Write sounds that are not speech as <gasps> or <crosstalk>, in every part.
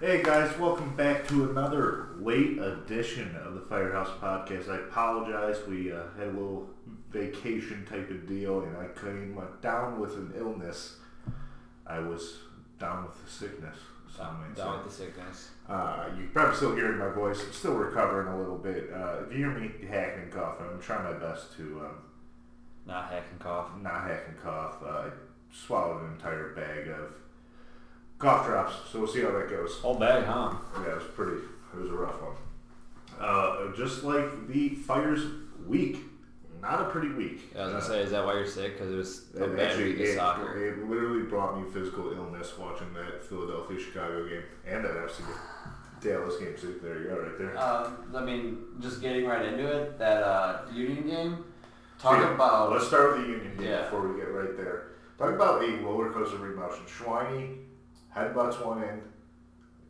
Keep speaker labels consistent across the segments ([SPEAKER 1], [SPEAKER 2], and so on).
[SPEAKER 1] Hey guys, welcome back to another late edition of the Firehouse Podcast. I apologize, we uh, had a little vacation type of deal, and I came down with an illness. I was down with the sickness. some might
[SPEAKER 2] Down with the sickness.
[SPEAKER 1] Uh, you probably still hearing my voice. I'm still recovering a little bit. Uh, if you hear me hacking and coughing, I'm trying my best to um,
[SPEAKER 2] Not hacking cough.
[SPEAKER 1] not hack and cough. Uh, I swallowed an entire bag of cough drops, so we'll see how that goes.
[SPEAKER 2] Whole bag, huh?
[SPEAKER 1] Yeah, it was pretty. It was a rough one. Uh, just like the Fires week, not a pretty week.
[SPEAKER 2] Yeah, I was gonna
[SPEAKER 1] Uh,
[SPEAKER 2] say, is that why you're sick? Because it was a bad
[SPEAKER 1] actually,
[SPEAKER 2] week of
[SPEAKER 1] it,
[SPEAKER 2] soccer.
[SPEAKER 1] it literally brought me physical illness watching that Philadelphia Chicago game and that FC Dallas game. So there you go, right there.
[SPEAKER 3] Um, I mean, just getting right into it, that uh, Union game. Talk
[SPEAKER 1] Yeah,
[SPEAKER 3] about
[SPEAKER 1] Let's start with the Union game
[SPEAKER 3] Yeah.
[SPEAKER 1] before we get right there. Talk about a roller coaster of emotion. Schweini headbutts one in.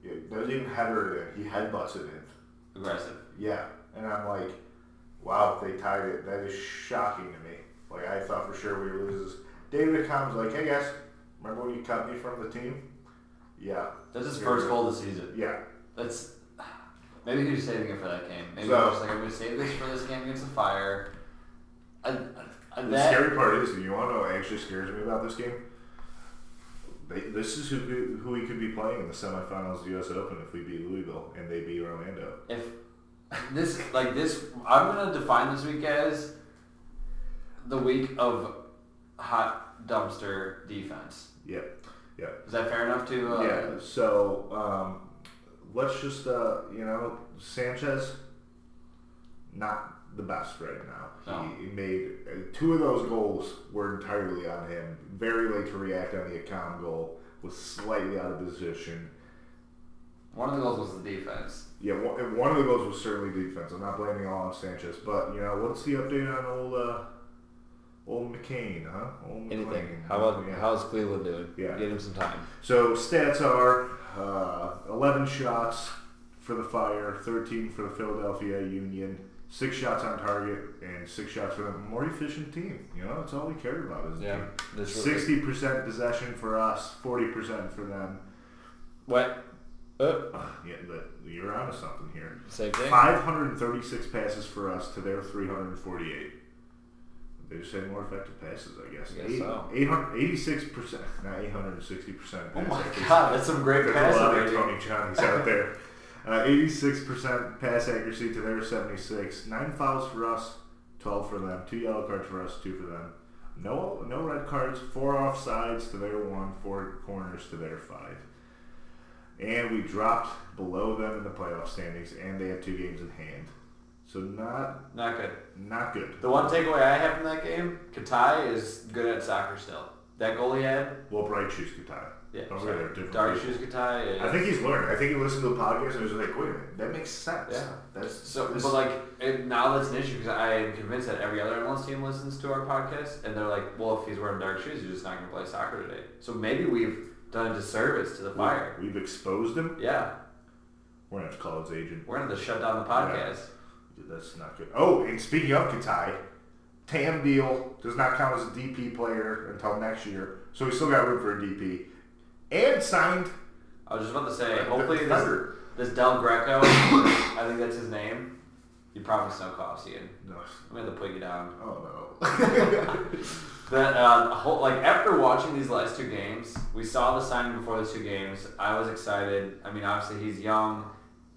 [SPEAKER 1] It doesn't even header it in. He headbutts it in.
[SPEAKER 3] aggressive.
[SPEAKER 1] Yeah, and I'm like, wow, if they tied it, that is shocking to me. Like I thought for sure we would lose this. David Accam like, hey guys, remember when you cut me from the team? Yeah,
[SPEAKER 3] That's his first goal of the season.
[SPEAKER 1] yeah.
[SPEAKER 3] That's <sighs> maybe he was saving it for that game. Maybe
[SPEAKER 1] So-
[SPEAKER 3] he was like, I'm going to save this for this game against the Fire. I, I,
[SPEAKER 1] The
[SPEAKER 3] that,
[SPEAKER 1] scary part is, you want to know what actually scares me about this game? This is who who we could be playing in the semifinals of the U.S. Open if we beat Louisville and they beat Orlando.
[SPEAKER 3] if this like this, I'm going to define this week as the week of hot dumpster defense.
[SPEAKER 1] Yep, yep.
[SPEAKER 3] Is that fair enough to? Uh,
[SPEAKER 1] yeah. So um, let's just uh, you know Sanchez, not the best right now.
[SPEAKER 3] No.
[SPEAKER 1] He, he made uh, two of those goals were entirely on him. Very late to react on the account goal. Was slightly out of position.
[SPEAKER 3] One of the goals was the defense.
[SPEAKER 1] Yeah, one, one of the goals was certainly defense. I'm not blaming all on Sanchez, but you know what's the update on old uh, old McCain, huh? Old
[SPEAKER 2] Anything.
[SPEAKER 1] McClain.
[SPEAKER 2] How about
[SPEAKER 1] Yeah.
[SPEAKER 2] how's Cleveland doing?
[SPEAKER 1] Yeah.
[SPEAKER 2] give him some time.
[SPEAKER 1] So stats are uh, 11 shots for the Fire, 13 for the Philadelphia Union, six shots on target, and six shots for the more efficient team. You know, that's all we care about is
[SPEAKER 2] Yeah.
[SPEAKER 1] Sixty percent possession for us, forty percent for them.
[SPEAKER 2] What? Uh,
[SPEAKER 1] yeah, but you're onto something here.
[SPEAKER 2] same thing.
[SPEAKER 1] 536 passes for us to their 348. They just had more effective passes, I guess.
[SPEAKER 2] I guess so.
[SPEAKER 1] 86 percent, not 860 percent.
[SPEAKER 3] Oh my god, that's some great
[SPEAKER 1] There's a lot of. Tony Johnny's out there. <laughs> Uh, 86% pass accuracy to their 76. Nine fouls for us, 12 for them. Two yellow cards for us, two for them. No, no red cards. Four offsides to their one. Four corners to their five. And we dropped below them in the playoff standings, and they have two games in hand. So not
[SPEAKER 3] Not good.
[SPEAKER 1] not good.
[SPEAKER 3] The one takeaway I have from that game, Katai is good at soccer still. That goal he had,
[SPEAKER 1] Well, bright shoes Katai.
[SPEAKER 3] Yeah,
[SPEAKER 1] Oh, they're different
[SPEAKER 3] Dark
[SPEAKER 1] people.
[SPEAKER 3] shoes Katai. Is,
[SPEAKER 1] I think he's learned. I think he listened to the podcast and was like, "Wait a minute, that makes sense."
[SPEAKER 3] Yeah.
[SPEAKER 1] That's
[SPEAKER 3] so,
[SPEAKER 1] this-
[SPEAKER 3] but like it, now that's an issue because I am convinced that every other MLS team listens to our podcast and they're like, well, if he's wearing dark shoes, he's just not going to play soccer today. So maybe we've done a disservice to the Fire.
[SPEAKER 1] We've exposed him.
[SPEAKER 3] Yeah,
[SPEAKER 1] We're gonna have to call his agent.
[SPEAKER 3] we're going to shut down the podcast.
[SPEAKER 1] Dude, That's not good. Oh, and speaking of Katai, Tam Deal does not count as a DP player until next year, so we still got room for a DP. And signed.
[SPEAKER 3] I was just about to say,
[SPEAKER 1] the
[SPEAKER 3] hopefully this,
[SPEAKER 1] defender.
[SPEAKER 3] this Del Greco, <coughs> I think that's his name. You promised no coughs, Ian.
[SPEAKER 1] No.
[SPEAKER 3] I'm going to put you down.
[SPEAKER 1] Oh no. <laughs> <laughs>
[SPEAKER 3] That uh, whole, like after watching these last two games, we saw the signing before the two games. I was excited. I mean, obviously he's young,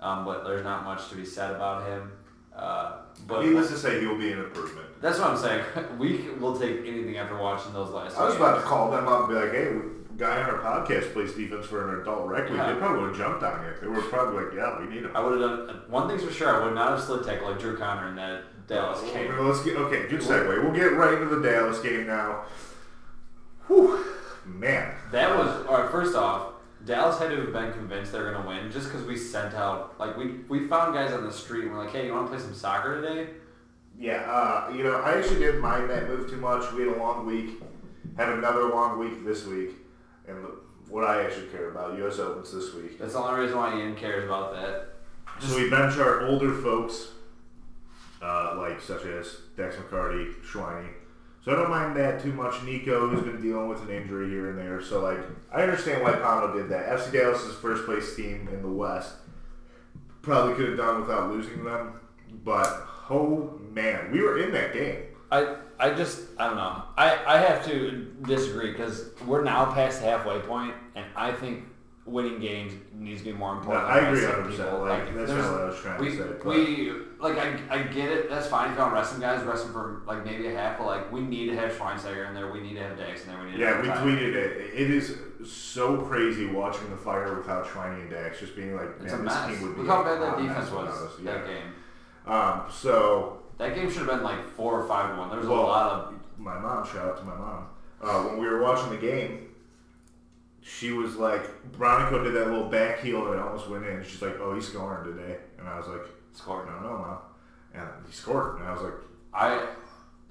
[SPEAKER 3] um, but there's not much to be said about him. Uh, but
[SPEAKER 1] Needless to say, he will be an improvement.
[SPEAKER 3] that's what I'm saying. <laughs> We will take anything after watching those last.
[SPEAKER 1] I was
[SPEAKER 3] two
[SPEAKER 1] about to
[SPEAKER 3] games.
[SPEAKER 1] call them up and be like, "Hey, guy on our podcast plays defense for an adult rec league."
[SPEAKER 3] Yeah.
[SPEAKER 1] They probably would have jumped on it. They were probably like, "Yeah, we need him."
[SPEAKER 3] I would have done one thing's for sure. I would not have slid tackle like Drew Connor in that Dallas
[SPEAKER 1] Uh,
[SPEAKER 3] game.
[SPEAKER 1] well, Let's get okay. Good segue. We'll get right into the Dallas game now. Whew, man.
[SPEAKER 3] That was all right. First off, Dallas had to have been convinced they're going to win just because we sent out like we we found guys on the street and we're like, hey, you want to play some soccer today?
[SPEAKER 1] Yeah, uh, you know, I actually didn't mind that move too much. We had a long week, had another long week this week, and what I actually care about, U.S. Opens this week.
[SPEAKER 3] That's the only reason why Ian cares about that.
[SPEAKER 1] So we bench our older folks, uh, like such as Dax McCarty, Schweini, So I don't mind that too much. Nico, who's been dealing with an injury here and there, so like I understand why Pono did that. FC Dallas is first place team in the West. Probably could have done without losing them, but oh man, we were in that game.
[SPEAKER 2] I I just I don't know. I I have to disagree because we're now past the halfway point, and I think winning games needs to be more
[SPEAKER 1] No,
[SPEAKER 2] important.
[SPEAKER 1] I agree
[SPEAKER 2] resting
[SPEAKER 1] 100. percent
[SPEAKER 2] people.
[SPEAKER 1] Like that's not what I was trying
[SPEAKER 3] We,
[SPEAKER 1] to say. but-
[SPEAKER 3] we like I, I get it. That's fine if you wrestling guys wrestling for like maybe a half, but like we need to have Schweinsteiger in there. We need to have Dax in there. We need
[SPEAKER 1] Yeah, we tweeted it. It is so crazy watching the fire without Schweini and Dax just being like, man, this team would be
[SPEAKER 3] Look how bad that defense was
[SPEAKER 1] us.
[SPEAKER 3] that
[SPEAKER 1] Yeah.
[SPEAKER 3] game.
[SPEAKER 1] Um, so
[SPEAKER 3] That game should have been like four or five one. There was
[SPEAKER 1] Well,
[SPEAKER 3] a lot of
[SPEAKER 1] my mom, shout out to my mom. Uh, when we were watching the game, she was like, Bronico did that little back heel and it almost went in. She's like, oh, he's scoring today. And I was like,
[SPEAKER 3] score.
[SPEAKER 1] I don't know, mom. And he scored. And I was like,
[SPEAKER 3] I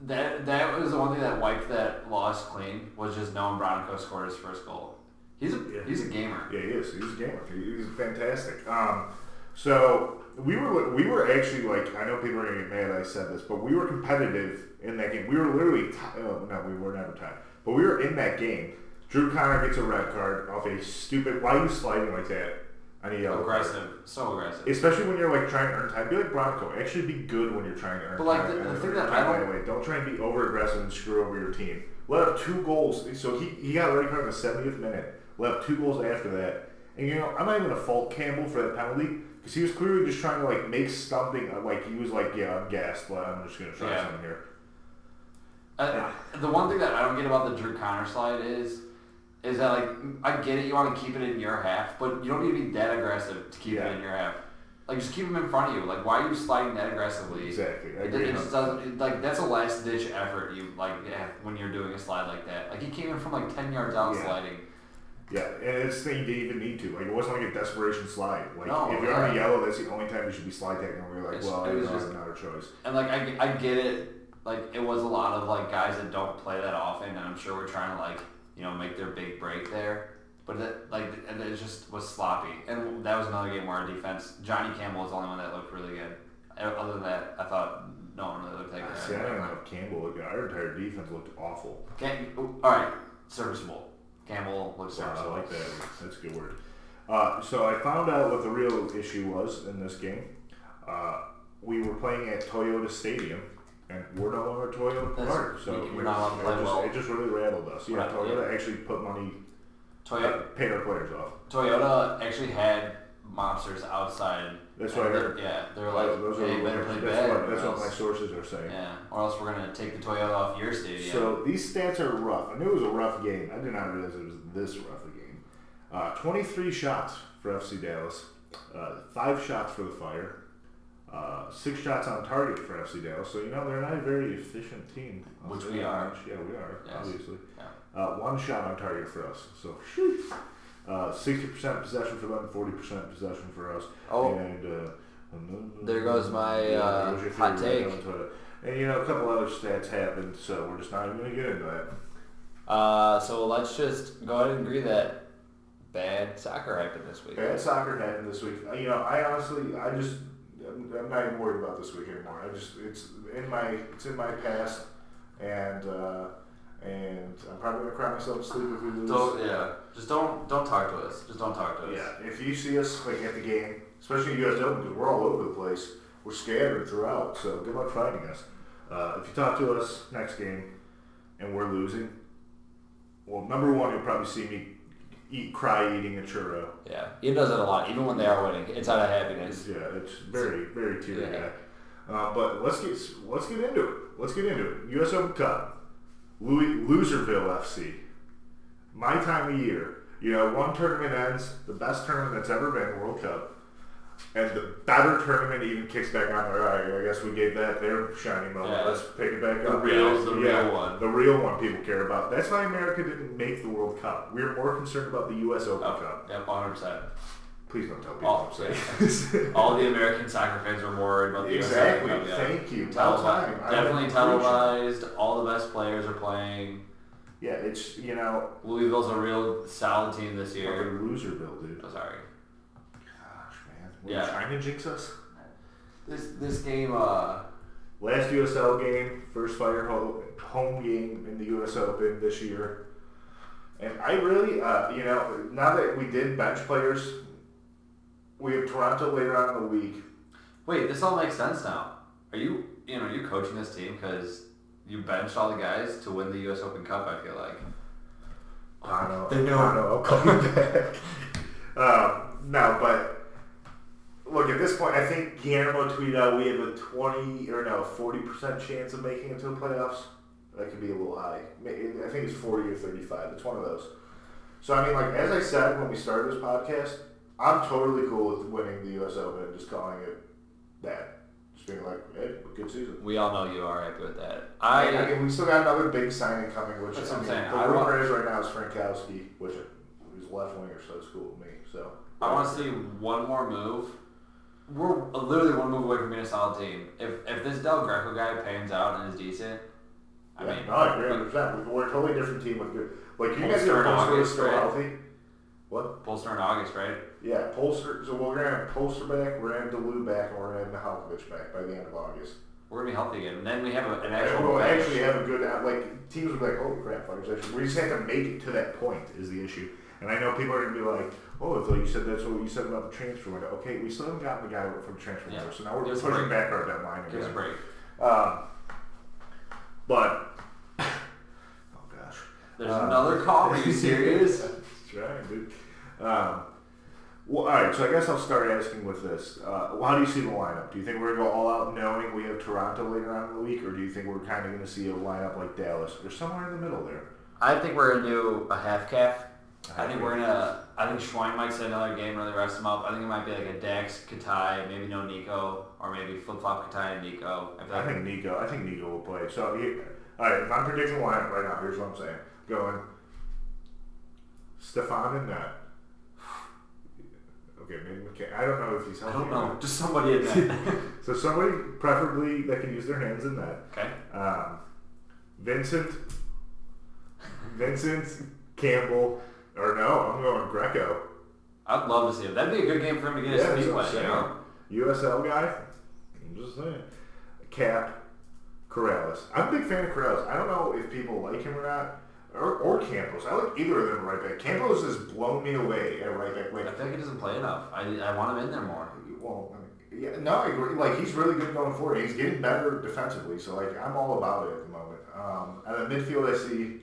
[SPEAKER 3] that that was the one thing that wiped that loss clean was just knowing Bronico scored his first goal. He's a
[SPEAKER 1] Yeah.
[SPEAKER 3] he's a gamer.
[SPEAKER 1] Yeah, he is. He's a gamer. He- He's fantastic. Um, so we were we were actually like I know people are gonna get mad I said this, but we were competitive in that game. We were literally ti oh, no, we were never tied, but we were in that game. Drew Connor gets a red card off a stupid. Why are you sliding like that? I need yellow.
[SPEAKER 3] Aggressive, so aggressive.
[SPEAKER 1] Especially when you're like trying to earn time. Be like Bronco. Actually, be good when you're trying to earn
[SPEAKER 3] But, like,
[SPEAKER 1] time.
[SPEAKER 3] the- the thing that
[SPEAKER 1] time
[SPEAKER 3] I don't-.
[SPEAKER 1] Don't try and be over aggressive and screw over your team. Let up two goals. So he, he got a red card in the 70th minute. Let up two goals after that. And you know, I'm not even gonna fault Campbell for that penalty because he was clearly just trying to like make something. uh, Like he was like, yeah, I'm gassed, but I'm just gonna try
[SPEAKER 3] Yeah.
[SPEAKER 1] something here.
[SPEAKER 3] Uh, the one thing that I don't get about the Drew Connor slide is, is that like I get it, you want to keep it in your half, but you don't need to be that aggressive to keep
[SPEAKER 1] Yeah.
[SPEAKER 3] it in your half. Like just keep him in front of you. Like why are you sliding that aggressively?
[SPEAKER 1] Exactly. I
[SPEAKER 3] It,
[SPEAKER 1] agree.
[SPEAKER 3] it just doesn't it, like that's a last ditch effort. You like yeah, when you're doing a slide like that. Like he came in from like ten yards out
[SPEAKER 1] Yeah.
[SPEAKER 3] sliding.
[SPEAKER 1] Yeah, and it's the thing you didn't even need to. Like it wasn't like a desperation slide. Like
[SPEAKER 3] No,
[SPEAKER 1] if you're on a yellow, that's the only time you should be slide tagging. And we're like,
[SPEAKER 3] It's-
[SPEAKER 1] well,
[SPEAKER 3] it was just-
[SPEAKER 1] another choice.
[SPEAKER 3] And like I, I get it. Like it was a lot of like guys that don't play that often, and I'm sure we're trying to like you know make their big break there. But that like and it just was sloppy, and that was another game where our defense. Johnny Campbell was the only one that looked really good. Other than that, I thought no one really looked like
[SPEAKER 1] See, I
[SPEAKER 3] that.
[SPEAKER 1] don't know if Campbell. Looked, our entire defense looked awful.
[SPEAKER 3] Cam- all right, serviceable. Campbell looks
[SPEAKER 1] Wow, I like that. That's a good word. Uh, so I found out what the real issue was in this game. Uh, we were playing at Toyota Stadium, and we're no longer Toyota Park. So
[SPEAKER 3] we- we're not
[SPEAKER 1] it just,
[SPEAKER 3] well.
[SPEAKER 1] It just really rattled us. Yeah,
[SPEAKER 3] Right,
[SPEAKER 1] Toyota actually put money,
[SPEAKER 3] Toyota,
[SPEAKER 1] paid our players off.
[SPEAKER 3] Toyota actually had mobsters outside.
[SPEAKER 1] That's what I
[SPEAKER 3] they're-
[SPEAKER 1] heard.
[SPEAKER 3] Yeah, they're like,
[SPEAKER 1] those are
[SPEAKER 3] hey,
[SPEAKER 1] the
[SPEAKER 3] better play
[SPEAKER 1] That's,
[SPEAKER 3] bad.
[SPEAKER 1] what, that's what my sources are saying.
[SPEAKER 3] Yeah, or else we're gonna take the Toyota off your stadium.
[SPEAKER 1] So these stats are rough. I knew it was a rough game. I did not realize it was this rough a game. Uh, 23 shots for FC Dallas, uh, five shots for the Fire, uh, six shots on target for FC Dallas. So you know they're not a very efficient team.
[SPEAKER 3] Which we are.
[SPEAKER 1] much. Yeah, we are.
[SPEAKER 3] Yes.
[SPEAKER 1] Obviously,
[SPEAKER 3] Yeah.
[SPEAKER 1] uh, one shot on target for us. So Uh, 60% possession for them, 40% possession for us.
[SPEAKER 2] Oh.
[SPEAKER 1] and, uh,
[SPEAKER 2] There goes my, uh,
[SPEAKER 1] there goes
[SPEAKER 2] hot
[SPEAKER 1] right
[SPEAKER 2] take.
[SPEAKER 1] to it. And you know, a couple other stats happened, so we're just not even gonna get into that.
[SPEAKER 2] Uh, so let's just go ahead and agree that bad soccer happened this week.
[SPEAKER 1] Bad soccer happened this week. You know, I honestly, I just, I'm, I'm not even worried about this week anymore. I just, it's in my, it's in my past, and uh, and I'm probably gonna cry myself to sleep if we lose.
[SPEAKER 3] Don't yeah. Just don't don't talk to us. Just don't talk to us.
[SPEAKER 1] Yeah, if you see us like at the game, especially you guys don't, because we're all over the place. We're scattered throughout, so good luck finding us. Uh, if you talk to us next game and we're losing, well, number one, you'll probably see me eat, cry eating a churro.
[SPEAKER 2] Yeah, he does it a lot, even when they are winning. It's out of happiness.
[SPEAKER 1] Yeah, it's very, very teary
[SPEAKER 2] Yeah.
[SPEAKER 1] guy. Uh, but let's get let's get into it. Let's get into it. U.S. Open Cup, Louis, Loserville FC. My time of year. You know, one tournament ends, the best tournament that's ever been, World Cup, and the better tournament even kicks back on. All right, I guess we gave that their shiny moment.
[SPEAKER 3] Yeah.
[SPEAKER 1] Let's pick it back
[SPEAKER 3] The
[SPEAKER 1] up.
[SPEAKER 3] real- the
[SPEAKER 1] yeah,
[SPEAKER 3] real one.
[SPEAKER 1] The real one people care about. That's why America didn't make the World Cup. We were more concerned about the U.S. Open
[SPEAKER 3] Oh,
[SPEAKER 1] Cup.
[SPEAKER 3] yep, 100.
[SPEAKER 1] Please don't tell people
[SPEAKER 3] All,
[SPEAKER 1] I'm saying. <laughs>
[SPEAKER 3] all the American soccer fans are more worried about the
[SPEAKER 1] Exactly.
[SPEAKER 3] Cup, yeah.
[SPEAKER 1] Thank you. About time.
[SPEAKER 3] Definitely televised. All the best players are playing.
[SPEAKER 1] Yeah, it's you know
[SPEAKER 3] Louisville's a real solid team this year.
[SPEAKER 1] loserville, dude.
[SPEAKER 3] Oh, sorry.
[SPEAKER 1] Gosh, man. Were
[SPEAKER 3] Yeah.
[SPEAKER 1] you trying to jinx us?
[SPEAKER 3] This this game, uh,
[SPEAKER 1] last USL game, first Fire home game in the U.S. Open this year. And I really, uh, you know, now that we did bench players, we have Toronto later on in the week.
[SPEAKER 3] Wait, this all makes sense now. Are you, you know, you coaching this team because you benched all the guys to win the U.S. Open Cup? I feel like.
[SPEAKER 1] Pano,
[SPEAKER 2] They know.
[SPEAKER 1] Pano, I'm <laughs> coming back. um, no, but look at this point. I think Guillermo tweeted out we have a twenty or no forty percent chance of making it to the playoffs. That could be a little high. I think it's forty or thirty-five. It's one of those. So I mean, like as I said when we started this podcast, I'm totally cool with winning the U.S. Open and just calling it that. Just being like, hey, good season.
[SPEAKER 2] We all know you are happy with that.
[SPEAKER 1] I,
[SPEAKER 2] I
[SPEAKER 1] mean, we still got another big signing coming, which
[SPEAKER 3] That's
[SPEAKER 1] I mean, the
[SPEAKER 3] I
[SPEAKER 1] rumor is right now is Frankowski, which is left winger, so it's cool with me. So
[SPEAKER 3] I want to see one more move. We're literally one move away from being a solid team. If if this Del Greco guy pans out and is decent, I
[SPEAKER 1] yeah,
[SPEAKER 3] mean,
[SPEAKER 1] no, I agree 100. percent We're a totally different team with good. Like you guys
[SPEAKER 3] Polster
[SPEAKER 1] are
[SPEAKER 3] and
[SPEAKER 1] Polster still healthy. What?
[SPEAKER 3] Polster in August, right?
[SPEAKER 1] Yeah, Polster. So we're gonna have Polster back. We're gonna have de Leeuw back, and we're gonna have Mihailovic back by the end of August.
[SPEAKER 3] We're gonna be healthy again. And then we have a, an
[SPEAKER 1] And
[SPEAKER 3] actual.
[SPEAKER 1] we'll
[SPEAKER 3] bench.
[SPEAKER 1] actually have a good uh, like teams will be like, holy crap, fuckers, actually, we just have to make it to that point is the issue. And I know people are gonna be like, oh, I thought you said that's what you said about the transfer window. Okay, we still haven't gotten the guy from the transfer
[SPEAKER 3] Yeah.
[SPEAKER 1] window, so now we're
[SPEAKER 3] Give
[SPEAKER 1] pushing back our deadline
[SPEAKER 3] Give us a
[SPEAKER 1] again.
[SPEAKER 3] break.
[SPEAKER 1] Um, but <laughs> oh gosh,
[SPEAKER 3] There's
[SPEAKER 1] Uh,
[SPEAKER 3] another call. Are you <laughs> serious?
[SPEAKER 1] That's right, dude. Um, well, all right. So I guess I'll start asking with this. Uh, how do you see the lineup? Do you think we're gonna go all out knowing we have Toronto later on in the week, or do you think we're kind of gonna see a lineup like Dallas? Or somewhere in the middle there.
[SPEAKER 2] I think we're gonna do a half calf.
[SPEAKER 3] I think we're gonna. I think Schwein might say another game, really rest him up. I think it might be like a Dax, Katai, maybe no Nico, or maybe flip flop Katai and Nico. I
[SPEAKER 1] I think Nico. I think Nico will play. So, he, all right. If I'm predicting lineup right now, here's what I'm saying: going Stefan and net. Okay, maybe McKay. I don't know if he's
[SPEAKER 3] I don't know. Just somebody in there. <laughs> <laughs>
[SPEAKER 1] So somebody preferably that can use their hands in that.
[SPEAKER 3] okay.
[SPEAKER 1] Um, Vincent, Vincent Campbell, or no, I'm going Greco.
[SPEAKER 3] I'd love to see him. That'd be a good game for him to get
[SPEAKER 1] Yeah,
[SPEAKER 3] his feet wet. You know.
[SPEAKER 1] USL guy. I'm just saying. Cap, Corrales. I'm a big fan of Corrales. I don't know if people like him or not. Or, or Campos. I like either of them right back. Campos has blown me away at right back. Like,
[SPEAKER 3] I feel like he doesn't play enough. I, I want him in there more.
[SPEAKER 1] well, I mean, yeah, no, I agree. Like he's really good going forward. He's getting better defensively. So like I'm all about it at the moment. Um, and then midfield, I see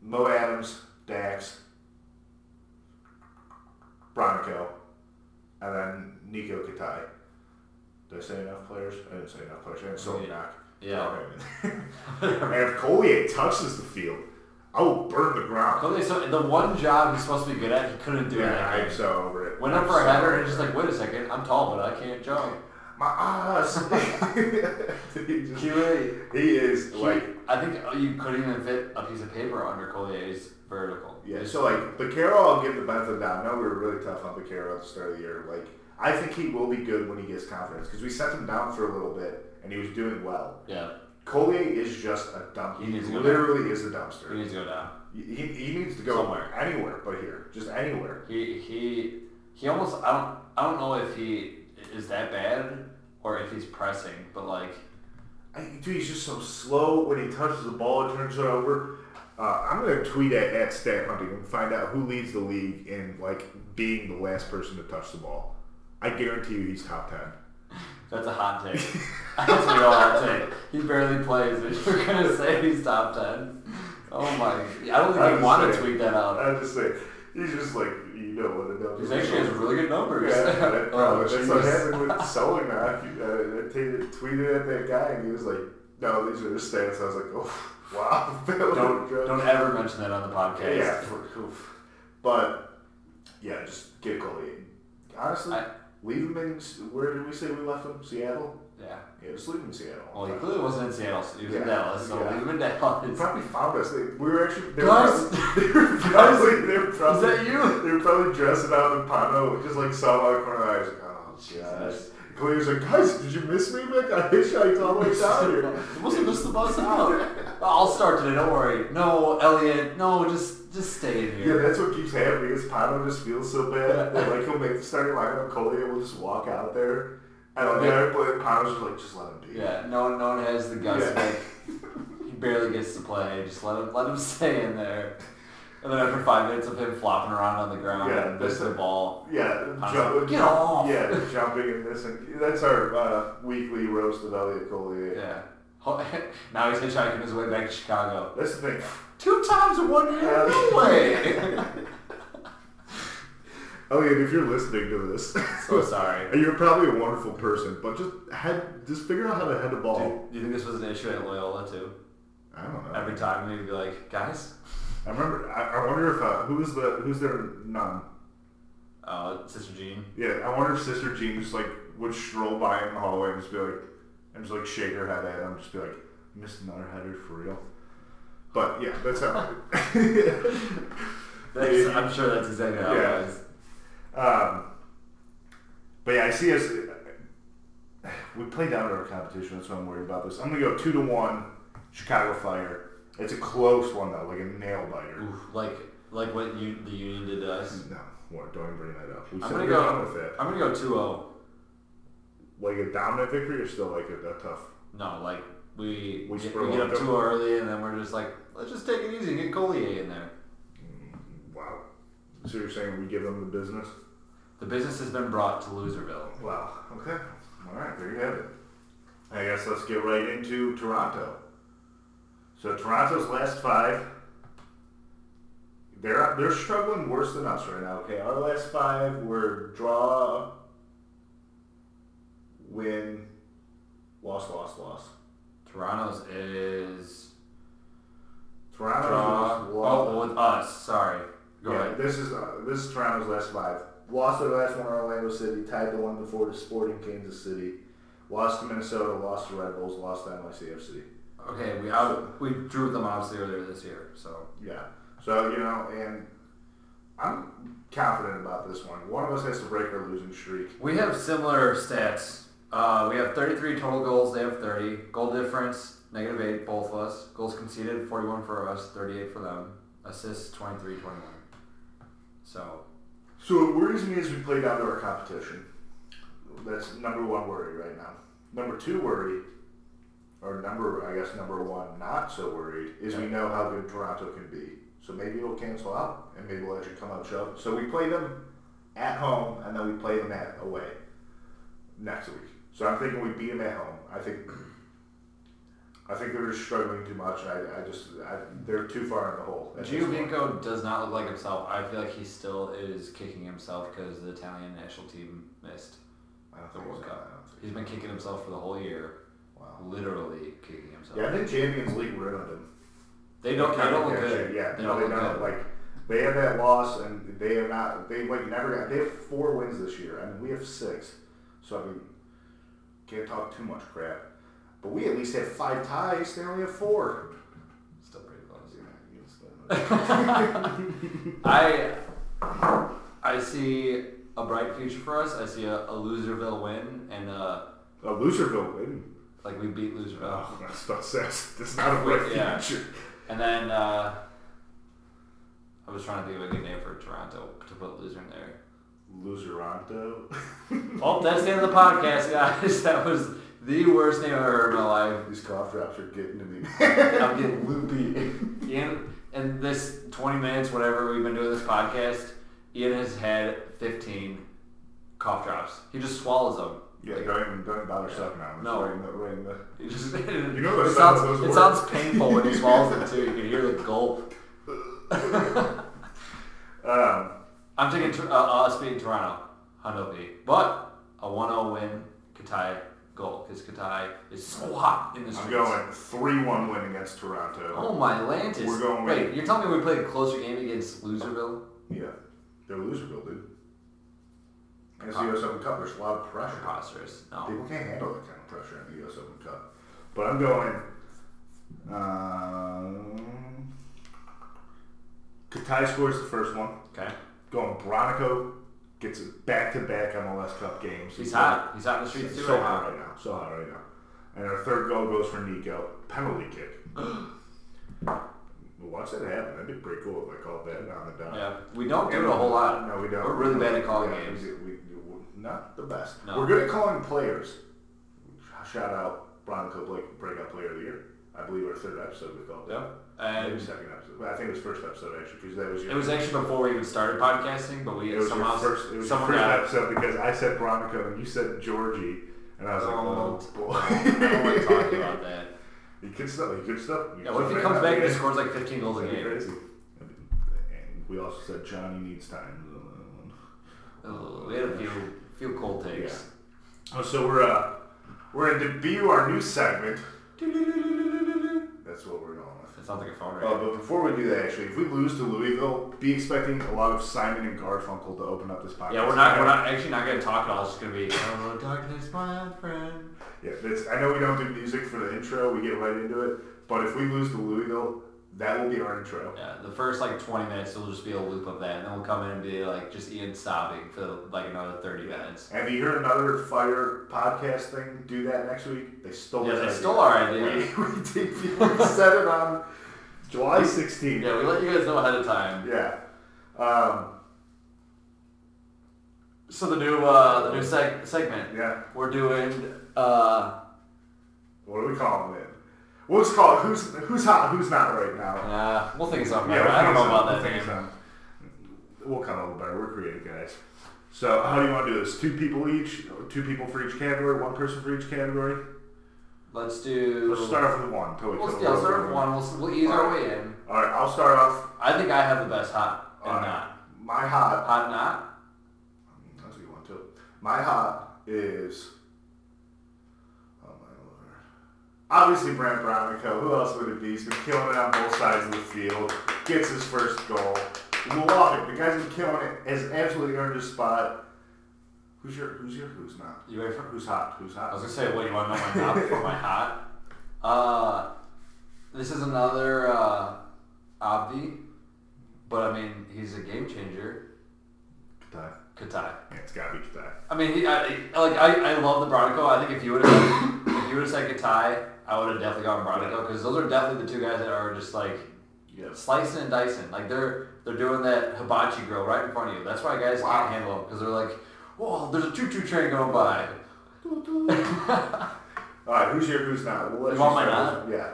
[SPEAKER 1] Mo Adams, Dax, Bronico, and then Nico Katai. Did I say enough players? I didn't say enough players. I didn't say enough.
[SPEAKER 3] Yeah. <laughs>
[SPEAKER 1] and if Collier touches the field, I will burn the ground.
[SPEAKER 3] Cody, so the one job he's supposed to be good at, he couldn't do it.
[SPEAKER 1] Yeah,
[SPEAKER 3] that
[SPEAKER 1] I'm so over it.
[SPEAKER 3] Went
[SPEAKER 1] I'm
[SPEAKER 3] up for a header and he's like, wait a second, I'm tall, but I can't jump.
[SPEAKER 1] my ass. <laughs> <laughs> he, just-
[SPEAKER 3] QA.
[SPEAKER 1] he is like
[SPEAKER 3] I think you couldn't even fit a piece of paper under Collier's vertical.
[SPEAKER 1] yeah. So like Vaquero, I'll give the benefit of the doubt. I know we were really tough on Vaquero at the start of the year. Like I think he will be good when he gets confidence because we sent him down for a little bit and he was doing well.
[SPEAKER 3] Yeah,
[SPEAKER 1] Collier is just a dump.
[SPEAKER 3] He
[SPEAKER 1] He,
[SPEAKER 3] needs to go
[SPEAKER 1] literally is a dumpster.
[SPEAKER 3] he needs to go down.
[SPEAKER 1] He, he needs to go
[SPEAKER 3] Somewhere.
[SPEAKER 1] anywhere but here, just anywhere.
[SPEAKER 3] He he he almost I don't I don't know if he is that bad or if he's pressing, but like
[SPEAKER 1] I, dude, he's just so slow when he touches the ball, it turns it over. Uh, I'm gonna tweet at, at Stat Hunting and find out who leads the league in like being the last person to touch the ball. I guarantee you, he's top ten.
[SPEAKER 3] That's a hot take. <laughs> that's a real hot take. He barely plays, and <laughs> you're gonna say he's top ten. Oh my! I don't think
[SPEAKER 1] I'm just
[SPEAKER 3] want to tweet that out.
[SPEAKER 1] I'm just saying, he's just like you know what it does.
[SPEAKER 3] He actually has really good numbers.
[SPEAKER 1] Yeah, <laughs> that,
[SPEAKER 3] oh,
[SPEAKER 1] that's what happened with Solignac. Uh, t- tweeted at that guy, and he was like, "No, these are the stats." I was like, "Oh, wow."
[SPEAKER 3] Don't don't ever mention that on the podcast.
[SPEAKER 1] Yeah, but yeah, just get Coley. Honestly,
[SPEAKER 3] I-
[SPEAKER 1] leave him in. Where did we say we left him? Seattle.
[SPEAKER 3] Yeah.
[SPEAKER 1] Yeah, just leave him in Seattle.
[SPEAKER 3] Well, he clearly wasn't in Seattle. He was in
[SPEAKER 1] Yeah.
[SPEAKER 3] Dallas, so
[SPEAKER 1] Yeah.
[SPEAKER 3] leave him in
[SPEAKER 1] They
[SPEAKER 3] Dallas.
[SPEAKER 1] probably found us. They, we were actually. They were probably, <laughs> they were probably. They were <laughs> probably.
[SPEAKER 3] that you?
[SPEAKER 1] They were probably dressing out in Pano. Just like saw him out of the corner of the eye. I was like, oh,
[SPEAKER 3] Jesus.
[SPEAKER 1] Clay was like, guys, did you miss me, man? I hitchhiked all the way down here.
[SPEAKER 3] You must have missed the bus out. I'll start today. Don't worry. No, Elliot. No, just just stay in here.
[SPEAKER 1] Yeah, that's what keeps happening. Is Pano just feels so bad <laughs> that like he'll make the starting lineup, Coley will just walk out there, I don't know. But Panos was like, just let him be.
[SPEAKER 3] Yeah, no one, no one has the guts.
[SPEAKER 1] Yeah.
[SPEAKER 3] Like, <laughs> he barely gets to play. Just let him, let him <laughs> stay in there. And then after five minutes of him flopping around on the ground
[SPEAKER 1] Yeah,
[SPEAKER 3] and missing the
[SPEAKER 1] a-
[SPEAKER 3] ball,
[SPEAKER 1] Yeah, jump,
[SPEAKER 3] like, "Get off!"
[SPEAKER 1] Yeah, jumping and missing. That's our uh, weekly roast of Elliot Collier.
[SPEAKER 3] yeah. now he's hitchhiking his way back to Chicago.
[SPEAKER 1] That's the thing.
[SPEAKER 3] Two times in one year? No way. <laughs>
[SPEAKER 1] Elliot, if you're listening to this,
[SPEAKER 3] so sorry. <laughs>
[SPEAKER 1] you're probably a wonderful person, but just head, just figure out how to head the
[SPEAKER 3] Do
[SPEAKER 1] ball.
[SPEAKER 3] you, do you think this was an issue at Loyola too?
[SPEAKER 1] I don't know.
[SPEAKER 3] Every time he'd be like, guys,
[SPEAKER 1] I remember. I, I wonder if uh, who is the who's their nun?
[SPEAKER 3] uh, Sister Jean.
[SPEAKER 1] Yeah, I wonder if Sister Jean just like would stroll by in the hallway and just be like, and just like shake her head at him, just be like, "Missed another header for real." But yeah, that's how. <laughs> <laughs>
[SPEAKER 3] That's. I'm sure that's exactly how
[SPEAKER 1] Yeah.
[SPEAKER 3] it was.
[SPEAKER 1] Um, but yeah, I see us. We played down to our competition. That's why I'm worried about this. I'm gonna go two to one, Chicago Fire. It's a close one though, like a nail biter.
[SPEAKER 3] Oof, like like what you the Union did to us.
[SPEAKER 1] No, what? Don't even bring that up. We
[SPEAKER 3] I'm gonna go-
[SPEAKER 1] with it.
[SPEAKER 3] I'm gonna go 2-0.
[SPEAKER 1] Like a dominant victory, or still like a, a tough.
[SPEAKER 3] No, like we
[SPEAKER 1] We
[SPEAKER 3] we get, we get
[SPEAKER 1] on
[SPEAKER 3] up too early and then we're just like, let's just take it easy and get Collier in there.
[SPEAKER 1] Mm, Wow. So you're saying we give them the business?
[SPEAKER 3] The business has been brought to Loserville.
[SPEAKER 1] Wow. Okay. All right. There you have it. I guess let's get right into Toronto. So Toronto's last five. They're they're struggling worse than us right now. Okay, our last five were draw, win, loss, loss, loss.
[SPEAKER 3] Toronto's is
[SPEAKER 1] Toronto's
[SPEAKER 3] draw.
[SPEAKER 1] was.
[SPEAKER 3] Oh, with us. Sorry. Go
[SPEAKER 1] yeah,
[SPEAKER 3] ahead.
[SPEAKER 1] this is uh, this is Toronto's last five. Lost their last one to Orlando City, tied the one before to Sporting Kansas City. Lost to Minnesota, lost to Red Bulls, lost to NYCFC.
[SPEAKER 3] Okay, we out, we drew them obviously earlier this year. So
[SPEAKER 1] Yeah. So, you know, and I'm confident about this one. One of us has to break our losing streak.
[SPEAKER 3] we have similar stats. Uh, we have 33 total goals. They have 30. Goal difference negative eight. Both of us. Goals conceded 41 for us, 38 for them. Assists 23, 21. So
[SPEAKER 1] So it worries me as we play down to our competition. That's number one worry right now. Number two worry, or number, I guess number one not so worried, is we know how good Toronto can be. So maybe it'll cancel out and maybe we'll actually come out show. So we play them at home and then we play them at away next week. So I'm thinking we beat them at home. I think I think they're just struggling too much. I, I just I, they're too far in the hole.
[SPEAKER 3] Giovinco does not look like himself. I feel like he still is kicking himself because the Italian national team missed.
[SPEAKER 1] I don't
[SPEAKER 3] the World
[SPEAKER 1] so.
[SPEAKER 3] Cup. He's been kicking himself for the whole year,
[SPEAKER 1] Wow.
[SPEAKER 3] literally kicking himself.
[SPEAKER 1] Yeah, I think Champions League ruined him.
[SPEAKER 3] They don't. They don't look good.
[SPEAKER 1] Yeah,
[SPEAKER 3] they
[SPEAKER 1] no,
[SPEAKER 3] don't
[SPEAKER 1] they don't.
[SPEAKER 3] good.
[SPEAKER 1] Like they have that loss, and they have not. They like never got. They have four wins this year. I mean, we have six. So I mean, can't talk too much crap. But we at least have five ties. They only have four.
[SPEAKER 3] Still pretty close.
[SPEAKER 1] Yeah, <laughs>
[SPEAKER 3] I I see a bright future for us. I see a, a Loserville win, and uh,
[SPEAKER 1] A Loserville win.
[SPEAKER 3] like we beat Loserville,
[SPEAKER 1] Oh, that's not sense. That's not a bright <laughs>
[SPEAKER 3] Yeah.
[SPEAKER 1] future.
[SPEAKER 3] and then uh, I was trying to think of a good name for Toronto to put loser in there.
[SPEAKER 1] Loseranto. <laughs>
[SPEAKER 3] Oh, that's the end of the podcast, guys. <laughs> That was the worst name I've ever heard in my life.
[SPEAKER 1] These cough drops are getting to me. <laughs>
[SPEAKER 3] I'm getting loopy. Ian, in this 20 minutes, whatever we've been doing this podcast, Ian has had 15 cough drops. He just swallows them.
[SPEAKER 1] yeah, don't even don't even bother sucking on them.
[SPEAKER 3] No.
[SPEAKER 1] Right in the, right in the,
[SPEAKER 3] He just,
[SPEAKER 1] You know
[SPEAKER 3] it
[SPEAKER 1] sound
[SPEAKER 3] sounds, it
[SPEAKER 1] words.
[SPEAKER 3] sounds painful when he swallows them too. You can hear the gulp.
[SPEAKER 1] um,
[SPEAKER 3] I'm taking Tor- uh, us beating Toronto, P. But a 1-0 win, Katai goal because Katai is so hot in this.
[SPEAKER 1] I'm going three-one win against Toronto.
[SPEAKER 3] Oh my Lantis!
[SPEAKER 1] We're going
[SPEAKER 3] Wait,
[SPEAKER 1] with-
[SPEAKER 3] you're telling me we played a closer game against Loserville?
[SPEAKER 1] Yeah, they're Loserville, dude. As the
[SPEAKER 3] Uh,
[SPEAKER 1] U.S. Open Cup, there's a lot of pressure.
[SPEAKER 3] Preposterous. No.
[SPEAKER 1] People can't handle that kind of pressure in the U.S. Open Cup. But I'm going. Um, Katai scores the first one.
[SPEAKER 3] Okay.
[SPEAKER 1] Going Bronico gets back to back MLS Cup games.
[SPEAKER 3] He's hot. He's out in the streets too
[SPEAKER 1] so
[SPEAKER 3] right
[SPEAKER 1] hot
[SPEAKER 3] now.
[SPEAKER 1] right now. So hot right now. And our third goal goes for Nico. Penalty kick. <gasps> Watch that happen. That'd be pretty cool if I called that on the dot.
[SPEAKER 3] Yeah, we don't do it a whole lot.
[SPEAKER 1] No, we don't.
[SPEAKER 3] We're really bad at calling
[SPEAKER 1] Yeah,
[SPEAKER 3] games.
[SPEAKER 1] We, we, we- not the best.
[SPEAKER 3] No.
[SPEAKER 1] We're good at calling players. Shout out Bronco Blake, breakout player of the year. I believe our third episode we called it.
[SPEAKER 3] Yep.
[SPEAKER 1] Maybe second episode. But I think it was first episode actually because that was your.
[SPEAKER 3] it was actually before we even started podcasting, but we
[SPEAKER 1] It was
[SPEAKER 3] somehow
[SPEAKER 1] your first. It was your first episode because I said Bronco and you said Georgie, and I was like,
[SPEAKER 3] Oh,
[SPEAKER 1] oh boy.
[SPEAKER 3] I don't like talking about <laughs> that.
[SPEAKER 1] He could stuff. He could stuff.
[SPEAKER 3] Yeah, what if he comes back and he scores like 15 goals a game?
[SPEAKER 1] crazy. And we also said Johnny needs time.
[SPEAKER 3] Ugh, we had a few few cold takes.
[SPEAKER 1] Oh, so we're uh, we're gonna debut our new segment. That's what we're going.
[SPEAKER 3] It sounds like a phone
[SPEAKER 1] Oh, uh,
[SPEAKER 3] ring.
[SPEAKER 1] but before we do that, actually, if we lose to Louisville, be expecting a lot of Simon and Garfunkel to open up this podcast.
[SPEAKER 3] Yeah, we're not we're not actually not gonna talk at all. It's just gonna be oh darkness, my friend.
[SPEAKER 1] Yeah, that's, I know we don't do music for the intro. We get right into it. But if we lose to Louisville, that will be our intro.
[SPEAKER 3] Yeah, the first like 20 minutes will just be a loop of that, and then we'll come in and be like just Ian sobbing for like another 30 minutes.
[SPEAKER 1] If you hear another fire podcast thing, do that next week. They stole
[SPEAKER 3] Yeah, they
[SPEAKER 1] idea.
[SPEAKER 3] stole our idea.
[SPEAKER 1] We, <laughs> we, did, we said it on July 16th.
[SPEAKER 3] Yeah, we let you guys know ahead of time.
[SPEAKER 1] Yeah. Um,
[SPEAKER 3] So the new uh, the new seg- segment
[SPEAKER 1] yeah.
[SPEAKER 3] we're doing. Uh,
[SPEAKER 1] What are we calling it? We'll just call it who's who's hot, who's not right now.
[SPEAKER 3] uh, we'll think of something.
[SPEAKER 1] Yeah, we'll
[SPEAKER 3] I don't know about that name.
[SPEAKER 1] We'll come up with better. We're creative guys. So how do you want to do this? Two people each, two people for each category, one person for each category.
[SPEAKER 3] Let's do.
[SPEAKER 1] Let's start off with one. Till we
[SPEAKER 3] We'll,
[SPEAKER 1] come
[SPEAKER 3] yeah, let's start
[SPEAKER 1] with
[SPEAKER 3] with one. We'll, we'll ease our way in.
[SPEAKER 1] All right, I'll start off.
[SPEAKER 3] I think I have the best hot and
[SPEAKER 1] Alright.
[SPEAKER 3] not.
[SPEAKER 1] My hot.
[SPEAKER 3] Hot and not?
[SPEAKER 1] That's a good one too. My hot is. Oh my lord. Obviously Brent Bronico. Who else would it be? He's been killing it on both sides of the field. Gets his first goal. Love it. The guy's been killing it. Has absolutely earned his spot. Who's your? Who's your? Who's not?
[SPEAKER 3] You ready for?
[SPEAKER 1] Who's hot? Who's hot?
[SPEAKER 3] I was gonna say, what do you want to know my top before my hot? Uh, this is another uh, Abdi, but I mean he's a game changer.
[SPEAKER 1] Katai.
[SPEAKER 3] Katai.
[SPEAKER 1] Yeah, it's gotta be Katai.
[SPEAKER 3] I mean, he, I, like I, I love the Bronico. I think if you would have if you would have said Katai, I would have definitely gone Bronico because those are definitely the two guys that are just like slicing and dicing. Like they're they're doing that hibachi grill right in front of you. That's why guys
[SPEAKER 1] Wow.
[SPEAKER 3] can't handle them because they're like, whoa, there's a choo choo train going by. <laughs> <laughs>
[SPEAKER 1] All right. Who's your? Who's not? We'll
[SPEAKER 3] You want my
[SPEAKER 1] start. Yeah.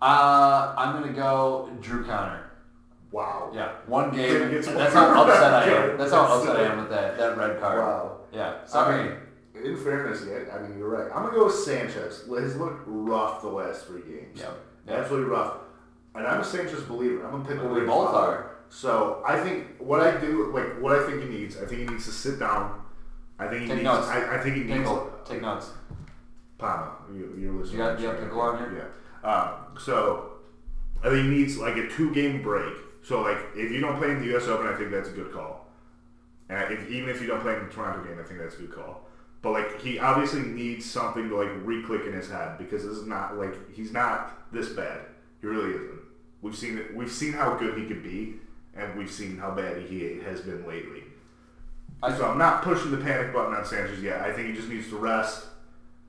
[SPEAKER 3] Uh, I'm gonna go Drew Connor.
[SPEAKER 1] Wow.
[SPEAKER 3] Yeah, one game. That's how upset I am. <laughs> That's how upset I am with that that red card.
[SPEAKER 1] Wow.
[SPEAKER 3] Yeah, sorry.
[SPEAKER 1] In fairness, yeah, I mean, you're right. I'm going to go with Sanchez. He's looked rough the last three games.
[SPEAKER 3] Yeah. Yeah.
[SPEAKER 1] Absolutely rough. And I'm a Sanchez believer. I'm going to pick
[SPEAKER 3] We
[SPEAKER 1] away his
[SPEAKER 3] both are.
[SPEAKER 1] So I think what I do, like what I think he needs, I think he needs to sit down. I think he
[SPEAKER 3] Take
[SPEAKER 1] needs.
[SPEAKER 3] notes.
[SPEAKER 1] I, I think he needs.
[SPEAKER 3] Pickle, take notes.
[SPEAKER 1] Palma, you, you're listening.
[SPEAKER 3] You got- you got Pickle on here?
[SPEAKER 1] Yeah. Um, so I think he needs like a two game break. So like if you don't play in the U.S. Open, I think that's a good call. And if, even if you don't play in the Toronto game, I think that's a good call. But like he obviously needs something to like re-click in his head because this is not like he's not this bad. He really isn't. We've seen it. We've seen how good he could be, and we've seen how bad he has been lately.
[SPEAKER 3] I-
[SPEAKER 1] so I'm not pushing the panic button on Sanchez yet. I think he just needs to rest,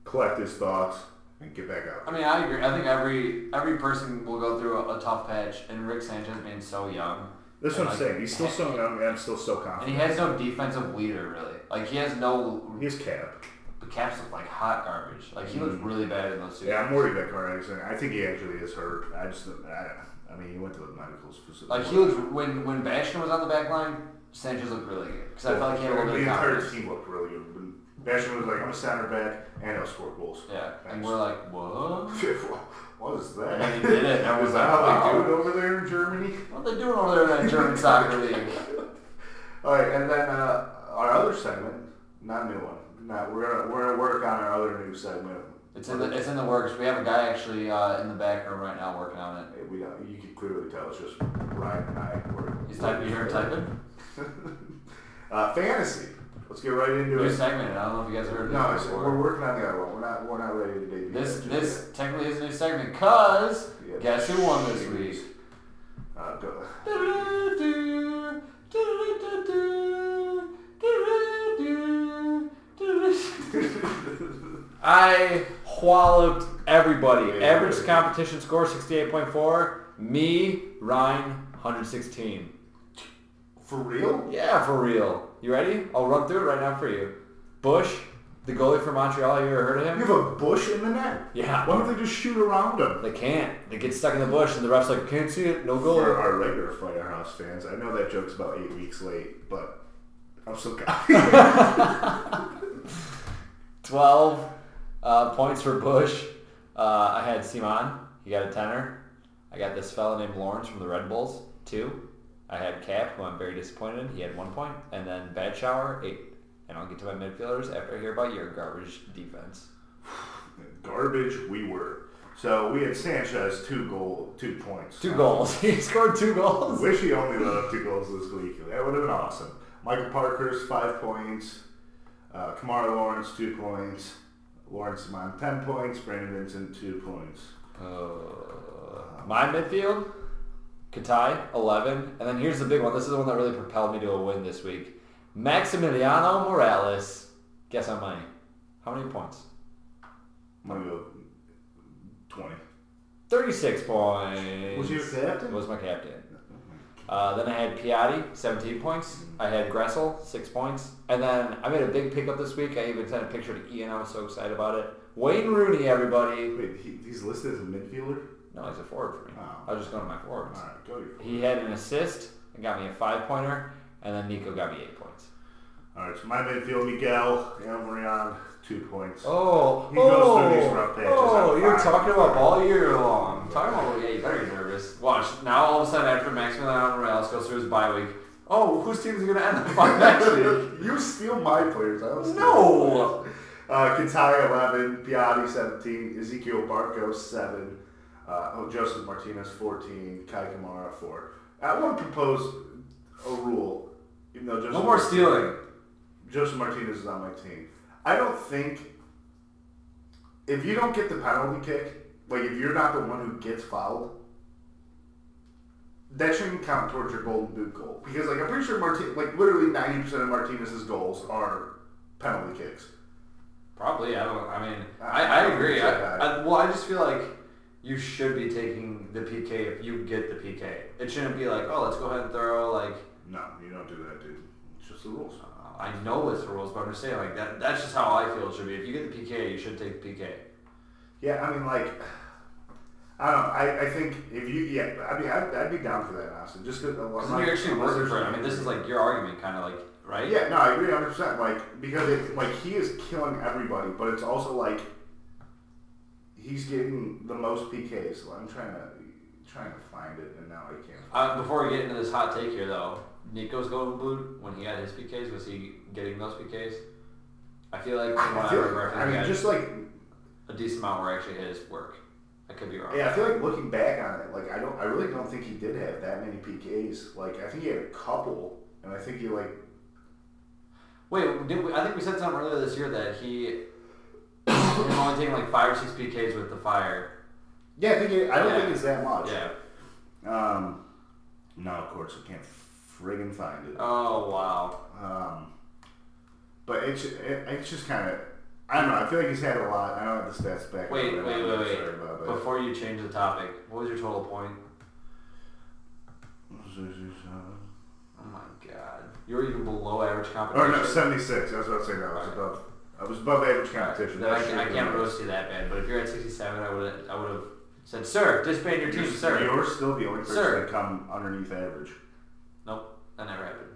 [SPEAKER 1] collect his thoughts, and get back out.
[SPEAKER 3] I mean, I agree. I think every every person will go through a, a tough patch, and Rick Sanchez being so young,
[SPEAKER 1] That's what I'm
[SPEAKER 3] like-
[SPEAKER 1] saying. He's still so young, and I'm still so confident.
[SPEAKER 3] and he has no defensive leader really. Like he has no.
[SPEAKER 1] His cap.
[SPEAKER 3] The Caps look like hot garbage. Like he looked really bad in those two.
[SPEAKER 1] Yeah, I'm worried about car accident. I think he actually is hurt. I just, I, I mean, he went to the medical facility.
[SPEAKER 3] Like he looked when when Bastian was on the back line, Sanchez looked really good because I felt like he had a little
[SPEAKER 1] the
[SPEAKER 3] bit of
[SPEAKER 1] entire
[SPEAKER 3] confidence.
[SPEAKER 1] team looked really good. Bastian was like, I'm a center back, and I'll score goals.
[SPEAKER 3] Yeah, and we're like, <laughs> what?
[SPEAKER 1] what is that?
[SPEAKER 3] And he did it, <laughs> and was
[SPEAKER 1] that how they do it over there in Germany?
[SPEAKER 3] What are they doing over there in that German soccer league? <laughs>
[SPEAKER 1] All right, and then uh, our other segment, not new one. Not we're gonna we're gonna work on our other new segment.
[SPEAKER 3] It's in the it's in the works. We have a guy actually uh, in the back room right now working on it.
[SPEAKER 1] We don't. You can clearly tell it's just Ryan and I. We're,
[SPEAKER 3] He's typing. You hear him typing? <laughs>
[SPEAKER 1] uh, fantasy. Let's get right into it.
[SPEAKER 3] New
[SPEAKER 1] it.
[SPEAKER 3] segment. I don't know if you guys heard
[SPEAKER 1] No,
[SPEAKER 3] this
[SPEAKER 1] it's, we're working on the other one. We're not. We're not ready to debut.
[SPEAKER 3] This this technically is a new segment because.
[SPEAKER 1] Yeah.
[SPEAKER 3] guess who won this week?
[SPEAKER 1] Uh, go. <laughs>
[SPEAKER 2] I walloped everybody.
[SPEAKER 1] Yeah.
[SPEAKER 2] Average competition score 68.4. Me, Ryan, 116.
[SPEAKER 1] For real?
[SPEAKER 2] Yeah, for real. You ready? I'll run through it right now for you. Bush, the goalie for Montreal. You ever heard of him?
[SPEAKER 1] You have a bush in the net.
[SPEAKER 2] Yeah.
[SPEAKER 1] Why don't they just shoot around him?
[SPEAKER 2] They can't. They get stuck in the bush, and the ref's like, "Can't see it. No
[SPEAKER 1] For
[SPEAKER 2] goal."
[SPEAKER 1] our regular Firehouse fans, I know that joke's about eight weeks late, but I'm so <laughs>
[SPEAKER 2] Twelve uh, points for Bush. Uh, I had Simon. He got a tenner. I got this fella named Lawrence from the Red Bulls. Two. I had Cap, who I'm very disappointed in. He had one point. and then Bad Shower eight. And I'll get to my midfielders after I hear about your garbage defense. <sighs>
[SPEAKER 1] garbage. We were. So we had Sanchez two goal, two points.
[SPEAKER 2] Two goals. <laughs> he scored two goals.
[SPEAKER 1] Wish he only let up two goals this week. That would have been awesome. Michael Parker's five points. Uh, Kemar Lawrence two points. Lawrence Simon ten points. Brandon Vincent two points.
[SPEAKER 2] Uh, my midfield, Katai, 11. And then here's the big one. This is the one that really propelled me to a win this week. Maximiliano Moralez. Guess how many? How many points?
[SPEAKER 1] I'm gonna go twenty.
[SPEAKER 2] 36 points.
[SPEAKER 1] Was your captain?
[SPEAKER 2] Was my captain. Uh, then I had Piatti, 17 points. I had Gressel, 6 points. And then I made a big pickup this week. I even sent a picture to Ian. I was so excited about it. Wayne Rooney, everybody.
[SPEAKER 1] Wait, he, he's listed as a midfielder.
[SPEAKER 2] No, he's a forward for me.
[SPEAKER 1] Oh.
[SPEAKER 2] I was just going to my forwards.
[SPEAKER 1] All right, go your.
[SPEAKER 2] He had an assist and got me a five pointer, and then Nico got me eight points.
[SPEAKER 1] All right, so my midfield, Miguel Almirón, two points.
[SPEAKER 2] Oh,
[SPEAKER 1] He goes through these rough patches.
[SPEAKER 3] Oh, you're talking about all year long. Talking about yeah, you better get nervous. Watch now. All of a sudden, after Maximiliano Moralez goes through his bye week, oh, whose team's gonna end the fight next <laughs> week?
[SPEAKER 1] you steal my players. I don't steal
[SPEAKER 3] No.
[SPEAKER 1] your players. Uh, Katai 11, Piatti 17, Ezequiel Barco 7, uh, oh, Josef Martinez 14, Kei Kamara 4. I want to propose a rule, even though Josef
[SPEAKER 3] No more stealing.
[SPEAKER 1] Josef Martinez is on my team. I don't think if you don't get the penalty kick, like if you're not the one who gets fouled, that shouldn't count towards your golden boot goal. Because like I'm pretty sure Martin like literally ninety percent of Martinez's goals are penalty kicks.
[SPEAKER 3] Probably. I don't. I mean,
[SPEAKER 1] I-
[SPEAKER 3] I,
[SPEAKER 1] I
[SPEAKER 3] agree. I, I, well, I just feel like you should be taking the PK if you get the PK. It shouldn't be like, oh, let's go ahead and throw like.
[SPEAKER 1] No, you don't do that, dude. It's just the rules.
[SPEAKER 3] Uh, I know it's the rules, but I'm just saying like that. That's just how I feel it should be. If you get the PK, you should take the PK.
[SPEAKER 1] Yeah, I mean like I don't know. I, I think if you yeah, I mean I'd, I'd be down for that honestly. Just because
[SPEAKER 3] you're actually working for it. I mean, this is like your argument, kind of like, right?
[SPEAKER 1] Yeah, no, I agree 100. percent Like because it like he is killing everybody, but it's also like he's getting the most PKs. So I'm trying to trying to find it, and now I can't.
[SPEAKER 3] Uh, before we get into this hot take here, though, Nico's golden boot when he had his PKs, was he getting those PKs? I feel like from what
[SPEAKER 1] I,
[SPEAKER 3] I remember, I
[SPEAKER 1] I mean, just like
[SPEAKER 3] a decent amount where actually his work. I could be wrong.
[SPEAKER 1] yeah, I feel like looking back on it, like I don't, I really don't think he did have that many PKs. Like I think he had a couple, and I think he like
[SPEAKER 3] Wait, did we, I think we said something earlier this year that he <coughs> him only taking like five or six PKs with the fire.
[SPEAKER 1] yeah, I think it, I don't
[SPEAKER 3] Yeah.
[SPEAKER 1] think it's that much.
[SPEAKER 3] Yeah.
[SPEAKER 1] Um, no, of course I can't friggin' find it.
[SPEAKER 3] Oh wow.
[SPEAKER 1] Um, but it's it, it's just kind of I don't know. I feel like he's had a lot. I don't have the stats back.
[SPEAKER 3] Wait, wait, wait, wait.
[SPEAKER 1] sure about.
[SPEAKER 3] Before you change the topic, what was your total point? Oh my god. You were even below average competition.
[SPEAKER 1] Oh no, seventy six. I was about to say no. I was
[SPEAKER 3] Right.
[SPEAKER 1] above. I was above average competition.
[SPEAKER 3] I, can, I can't roast you that bad, but if you're at 67, I would I would have said, "Sir, disband your team,
[SPEAKER 1] You're,
[SPEAKER 3] sir."
[SPEAKER 1] you're still the only person
[SPEAKER 3] Sir.
[SPEAKER 1] to come underneath average.
[SPEAKER 3] That never happened.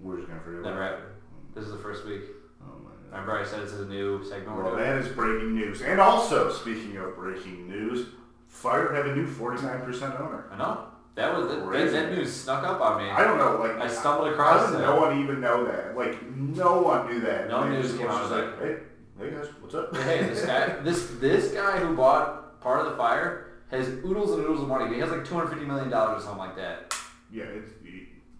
[SPEAKER 1] We're just gonna forget.
[SPEAKER 3] Never
[SPEAKER 1] about
[SPEAKER 3] happened. This is the first week.
[SPEAKER 1] Oh my God.
[SPEAKER 3] Remember, I said this is a new segment we're
[SPEAKER 1] Well,
[SPEAKER 3] doing.
[SPEAKER 1] that is breaking news. And also, speaking of breaking news, Fire have a new forty nine percent owner.
[SPEAKER 3] I know that was that, that,
[SPEAKER 1] Crazy.
[SPEAKER 3] that news snuck up on me.
[SPEAKER 1] I don't know. Like
[SPEAKER 3] I stumbled
[SPEAKER 1] How
[SPEAKER 3] across it.
[SPEAKER 1] no one even know that? Like no one knew that.
[SPEAKER 3] No
[SPEAKER 1] they
[SPEAKER 3] news
[SPEAKER 1] just
[SPEAKER 3] came
[SPEAKER 1] was
[SPEAKER 3] out
[SPEAKER 1] just
[SPEAKER 3] of
[SPEAKER 1] like, hey, hey guys, what's up?
[SPEAKER 3] hey, this guy, <laughs> this this guy who bought part of the fire has oodles and oodles of money. He has like 250 million dollars or something like that.
[SPEAKER 1] Yeah, it's,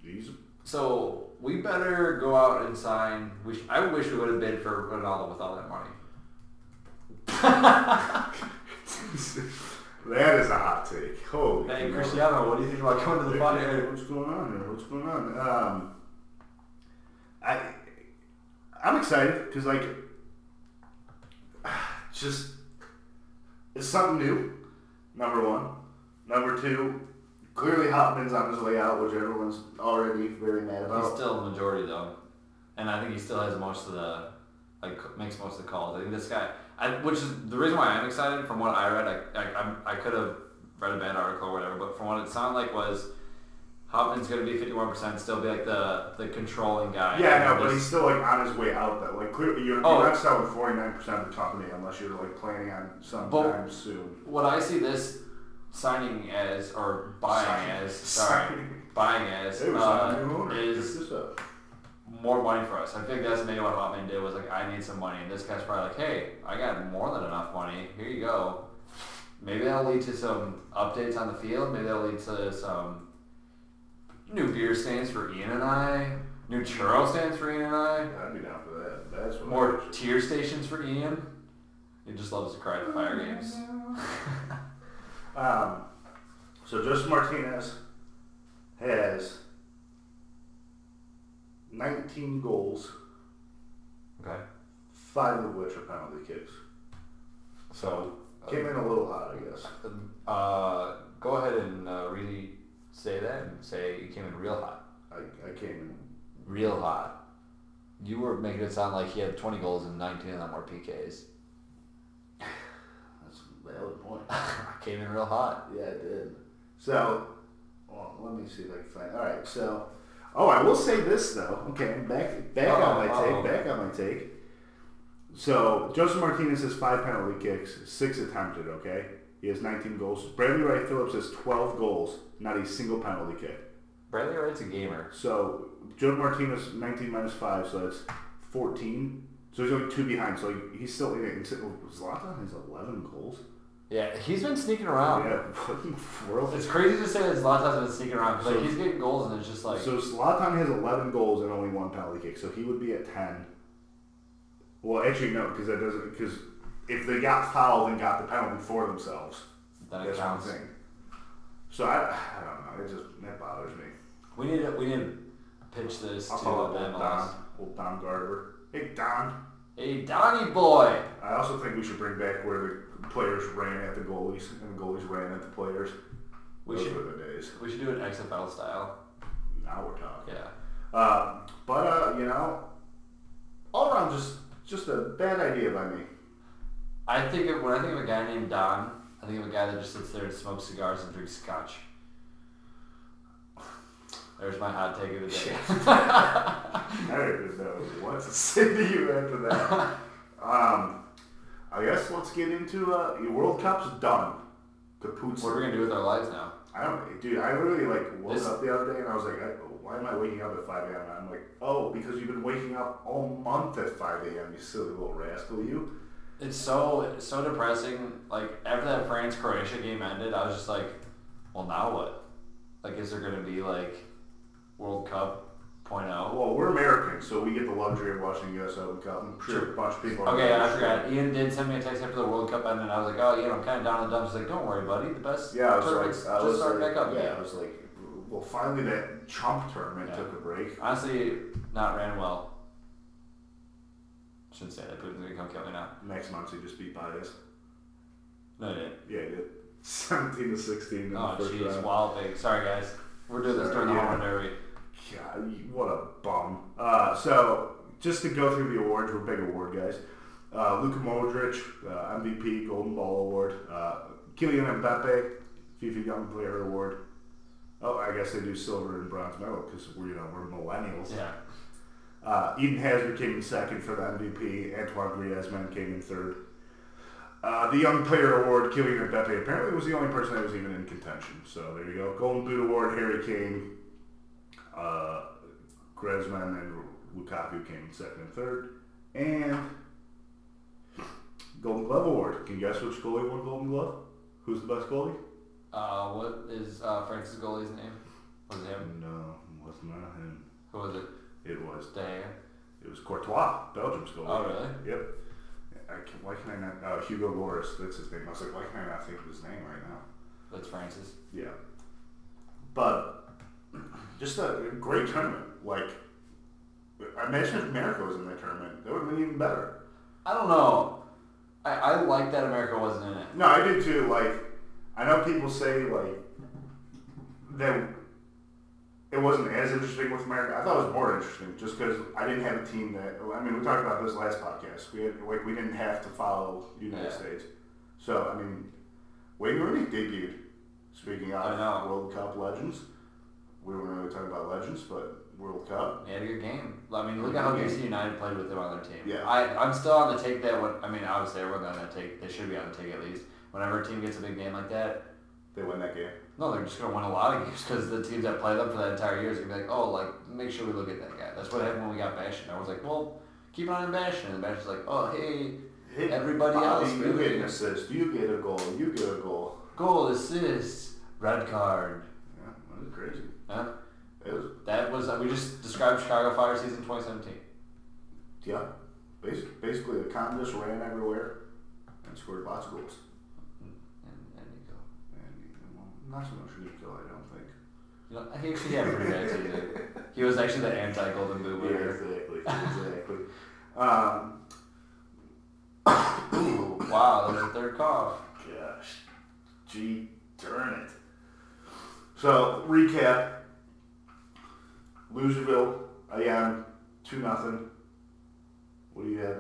[SPEAKER 1] he's
[SPEAKER 3] So we better go out and sign. I wish we would have bid for Ronaldo with all that money. <laughs>
[SPEAKER 1] that is a hot take. Holy.
[SPEAKER 3] Hey. Cristiano, what do you think about going to the
[SPEAKER 1] Hey,
[SPEAKER 3] fire?
[SPEAKER 1] What's going on here? What's going on? Um, I I'm excited because like <sighs> just it's something new. Number one. Number two. Clearly, Hauptman's on his way out, which everyone's already very mad about.
[SPEAKER 3] He's still the majority though, and I think he still has most of the like makes most of the calls. I think this guy, I, which is the reason why I'm excited. From what I read, I I, I'm- I could have read a bad article or whatever, but from what it sounded like was. Hauptman's going to be 51%, still be like the, the controlling guy.
[SPEAKER 1] Yeah, no, but he's still like on his way out. though. like clearly you're,
[SPEAKER 3] Oh.
[SPEAKER 1] you're not selling forty nine percent of the company unless you're like planning on sometime soon.
[SPEAKER 3] what I see this signing as, or buying
[SPEAKER 1] Signing.
[SPEAKER 3] as, sorry,
[SPEAKER 1] Signing.
[SPEAKER 3] buying as,
[SPEAKER 1] was
[SPEAKER 3] uh,
[SPEAKER 1] a new owner.
[SPEAKER 3] is
[SPEAKER 1] Pick this up.
[SPEAKER 3] more money for us. I think that's maybe what Hauptman did was like, I need some money, and this guy's probably like, hey, I got more than enough money. Here you go. Maybe that'll lead to some updates on the field. Maybe that'll lead to some new beer stands for Ian and I. New churro stands for Ian and I.
[SPEAKER 1] I'd be down for that. That's what
[SPEAKER 3] More tier stations for Ian. He just loves to cry at the fire games. <laughs> <laughs>
[SPEAKER 1] Um, so Justin Martinez has 19 goals,
[SPEAKER 2] Okay.
[SPEAKER 1] five of which are penalty kicks.
[SPEAKER 2] So,
[SPEAKER 1] Came in a little hot, I guess.
[SPEAKER 2] uh, go ahead and uh, really say that and say you came in real hot.
[SPEAKER 1] I, I came in.
[SPEAKER 2] Real hot. You were making it sound like he had 20 goals and 19 of them were PKs.
[SPEAKER 1] That's a valid point.
[SPEAKER 2] I <laughs> came in real hot.
[SPEAKER 1] Yeah, I did. So, well, let me see if I can find. All right, so. Oh, I will say this though. Okay, back back on my
[SPEAKER 3] uh-oh.
[SPEAKER 1] take. Back on my take. So Josef Martinez has five penalty kicks, six attempted. Okay, he has 19 goals. Bradley Wright Phillips has 12 goals, not a single penalty kick.
[SPEAKER 2] Bradley Wright's a gamer.
[SPEAKER 1] So Joe Martinez 19 minus five, so that's 14. So he's only two behind. So he's still in it. Zlatan has 11 goals.
[SPEAKER 2] Yeah, he's been sneaking around.
[SPEAKER 1] Yeah, what in the world?
[SPEAKER 3] It's crazy to say that Zlatan's been sneaking around because like, he's getting goals and it's just like
[SPEAKER 1] so Zlatan has 11 goals and only one penalty kick, so he would be at 10. Well, actually, no, because that doesn't. Because if they got fouled and got the penalty for themselves,
[SPEAKER 3] then it
[SPEAKER 1] that's one
[SPEAKER 3] counts.
[SPEAKER 1] thing. So I, I don't know. It just that bothers me.
[SPEAKER 3] We need to we need to pitch this
[SPEAKER 1] I'll
[SPEAKER 3] to
[SPEAKER 1] call
[SPEAKER 3] the MLS.
[SPEAKER 1] Don, old Don Garber. Hey Don.
[SPEAKER 3] Hey, Donnie boy.
[SPEAKER 1] I also think we should bring back where the players ran at the goalies and the goalies ran at the players.
[SPEAKER 3] We
[SPEAKER 1] Those
[SPEAKER 3] should
[SPEAKER 1] were the days.
[SPEAKER 3] we should do an XFL style.
[SPEAKER 1] Now we're talking.
[SPEAKER 3] Yeah.
[SPEAKER 1] Um, but uh, you know, all around just just a bad idea by me.
[SPEAKER 3] I think of, when I think of a guy named Don, I think of a guy that just sits there and smokes cigars and drinks scotch. There's my hot take of the day. <laughs>
[SPEAKER 1] I don't even know what to say to you after that. <laughs> um, I guess let's get into uh, your World Cup's done. Kaput.
[SPEAKER 3] what are we gonna do with our lives now?
[SPEAKER 1] I don't, dude. I literally like woke
[SPEAKER 3] This-
[SPEAKER 1] up the other day and I was like, I, why am I waking up at 5 a.m.? And I'm like, oh, because you've been waking up all month at 5 a.m. You silly little rascal, you.
[SPEAKER 3] It's so it's so depressing. Like after that France Croatia game ended, I was just like, well now what? Like is there gonna be like World Cup point oh?
[SPEAKER 1] Well, we're Americans, so we get the luxury of watching the U.S. Open Cup. I'm sure a bunch of people. are
[SPEAKER 3] Okay, I forgot. Ian did send me a text after the World Cup and then I was like, oh, you know, I'm kind of down in the dumps. He's like, don't worry, buddy. The best
[SPEAKER 1] Yeah, I was
[SPEAKER 3] tournaments
[SPEAKER 1] like, I
[SPEAKER 3] just
[SPEAKER 1] was
[SPEAKER 3] start
[SPEAKER 1] like,
[SPEAKER 3] back up
[SPEAKER 1] yeah,
[SPEAKER 3] again.
[SPEAKER 1] I was like, well, finally that Trump tournament
[SPEAKER 3] Yeah.
[SPEAKER 1] took a break.
[SPEAKER 3] Honestly, not ran well. Shouldn't say that. Putin's gonna come kill me now.
[SPEAKER 1] Max Muncy just beat Bias.
[SPEAKER 3] No, he didn't.
[SPEAKER 1] Yeah, he did. <laughs> 17 to 16 in
[SPEAKER 3] Oh, jeez, wild thing. Sorry, guys. We're doing this
[SPEAKER 1] Sorry,
[SPEAKER 3] during the
[SPEAKER 1] yeah.
[SPEAKER 3] home run derby.
[SPEAKER 1] God, what a bum. Uh, so, just to go through the awards, we're big award guys. Uh, Luka Modric, uh, MVP, Golden Ball Award. Uh, Kylian Mbappe, FIFA Young Player Award. Oh, I guess they do silver and bronze medal because we're you know we're millennials.
[SPEAKER 3] Yeah.
[SPEAKER 1] Uh, Eden Hazard came in second for the MVP. Antoine Griezmann came in third. Uh, the Young Player Award, Kylian Mbappe, apparently was the only person that was even in contention. So there you go. Golden Boot Award, Harry Kane, uh, Griezmann, and Lukaku came second and third. And Golden Glove Award. Can you guess which goalie won Golden Glove? Who's the best goalie?
[SPEAKER 3] Uh, what is uh, Francis goalie's name? Was it him?
[SPEAKER 1] No, it was not him.
[SPEAKER 3] Who was it?
[SPEAKER 1] It was
[SPEAKER 3] Gea?
[SPEAKER 1] it was Courtois, Belgium's goalie.
[SPEAKER 3] Oh, really?
[SPEAKER 1] Yep. I can, why can I not? Uh, Hugo Lloris, that's his name. I was like, why can I not think of his name right now?
[SPEAKER 3] That's Francis.
[SPEAKER 1] Yeah. But just a great tournament. Like, I imagine if America was in that tournament, that would have been even better.
[SPEAKER 3] I don't know. I, I like that America wasn't in it.
[SPEAKER 1] No, I did too. Like, I know people say like that it wasn't as interesting with America. I thought it was more interesting just because I didn't have a team that. I mean, we talked about this last podcast. We had, like we didn't have to follow the United
[SPEAKER 3] Yeah.
[SPEAKER 1] States. So I mean, Wayne Rooney debuted. Speaking of. World Cup legends, we weren't really talking about legends, but World Cup.
[SPEAKER 3] He had a good game. I mean, look at how DC United played with him on their team.
[SPEAKER 1] Yeah.
[SPEAKER 3] I, I'm still on the take that when, I mean, obviously everyone's on that take. They should be on the take at least. Whenever a team gets a big game like that,
[SPEAKER 1] They win that game.
[SPEAKER 3] no, they're just going to win a lot of <laughs> games because the teams that play them for that entire year is going to be like, oh, like, make sure we look at that guy. That's what happened when we got Bastian. I was like, well, keep an eye on Bastian. And Bastian's like, oh, hey,
[SPEAKER 1] Hey,
[SPEAKER 3] Everybody else,
[SPEAKER 1] you
[SPEAKER 3] really.
[SPEAKER 1] get an assist. You get a goal. You get a goal.
[SPEAKER 3] goal, assist, red card.
[SPEAKER 1] Yeah, that was crazy.
[SPEAKER 3] Huh?
[SPEAKER 1] It was
[SPEAKER 3] That uh, we just described Chicago Fire season 2017.
[SPEAKER 1] yeah. Basically, basically, the con just ran everywhere and scored lots of goals.
[SPEAKER 3] And, and Nico.
[SPEAKER 1] And well, not so much Nico, I don't think.
[SPEAKER 3] You know, he actually had a pretty bad season. He was actually the anti Golden Boot
[SPEAKER 1] Yeah,
[SPEAKER 3] winner.
[SPEAKER 1] exactly, exactly. Um,
[SPEAKER 3] Ooh, <coughs> wow, there's a third cough.
[SPEAKER 1] gosh, gee, darn it. So recap: Louisville, am two nothing. What do you have?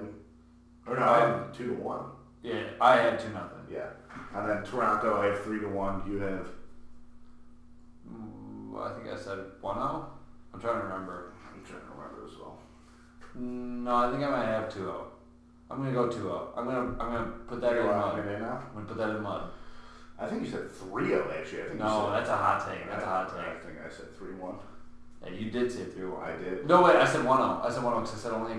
[SPEAKER 1] Or no, I have two to one.
[SPEAKER 3] Yeah, I had two nothing.
[SPEAKER 1] Yeah, and then Toronto, I have three to one. You have
[SPEAKER 3] Mm, I think I said one zero. I'm trying to remember.
[SPEAKER 1] I'm trying to remember as well.
[SPEAKER 3] No, I think I might have two zero. I'm gonna go two zero. I'm gonna I'm gonna put that in
[SPEAKER 1] You're locking
[SPEAKER 3] mud.
[SPEAKER 1] in now.
[SPEAKER 3] I'm gonna put that in mud.
[SPEAKER 1] I think you said three zero actually. I think you
[SPEAKER 3] No, that's a hot take. That's a hot take.
[SPEAKER 1] I think I said three one.
[SPEAKER 3] Yeah, you did say three one.
[SPEAKER 1] I did.
[SPEAKER 3] No wait, I said one zero. I said one zero because I said only a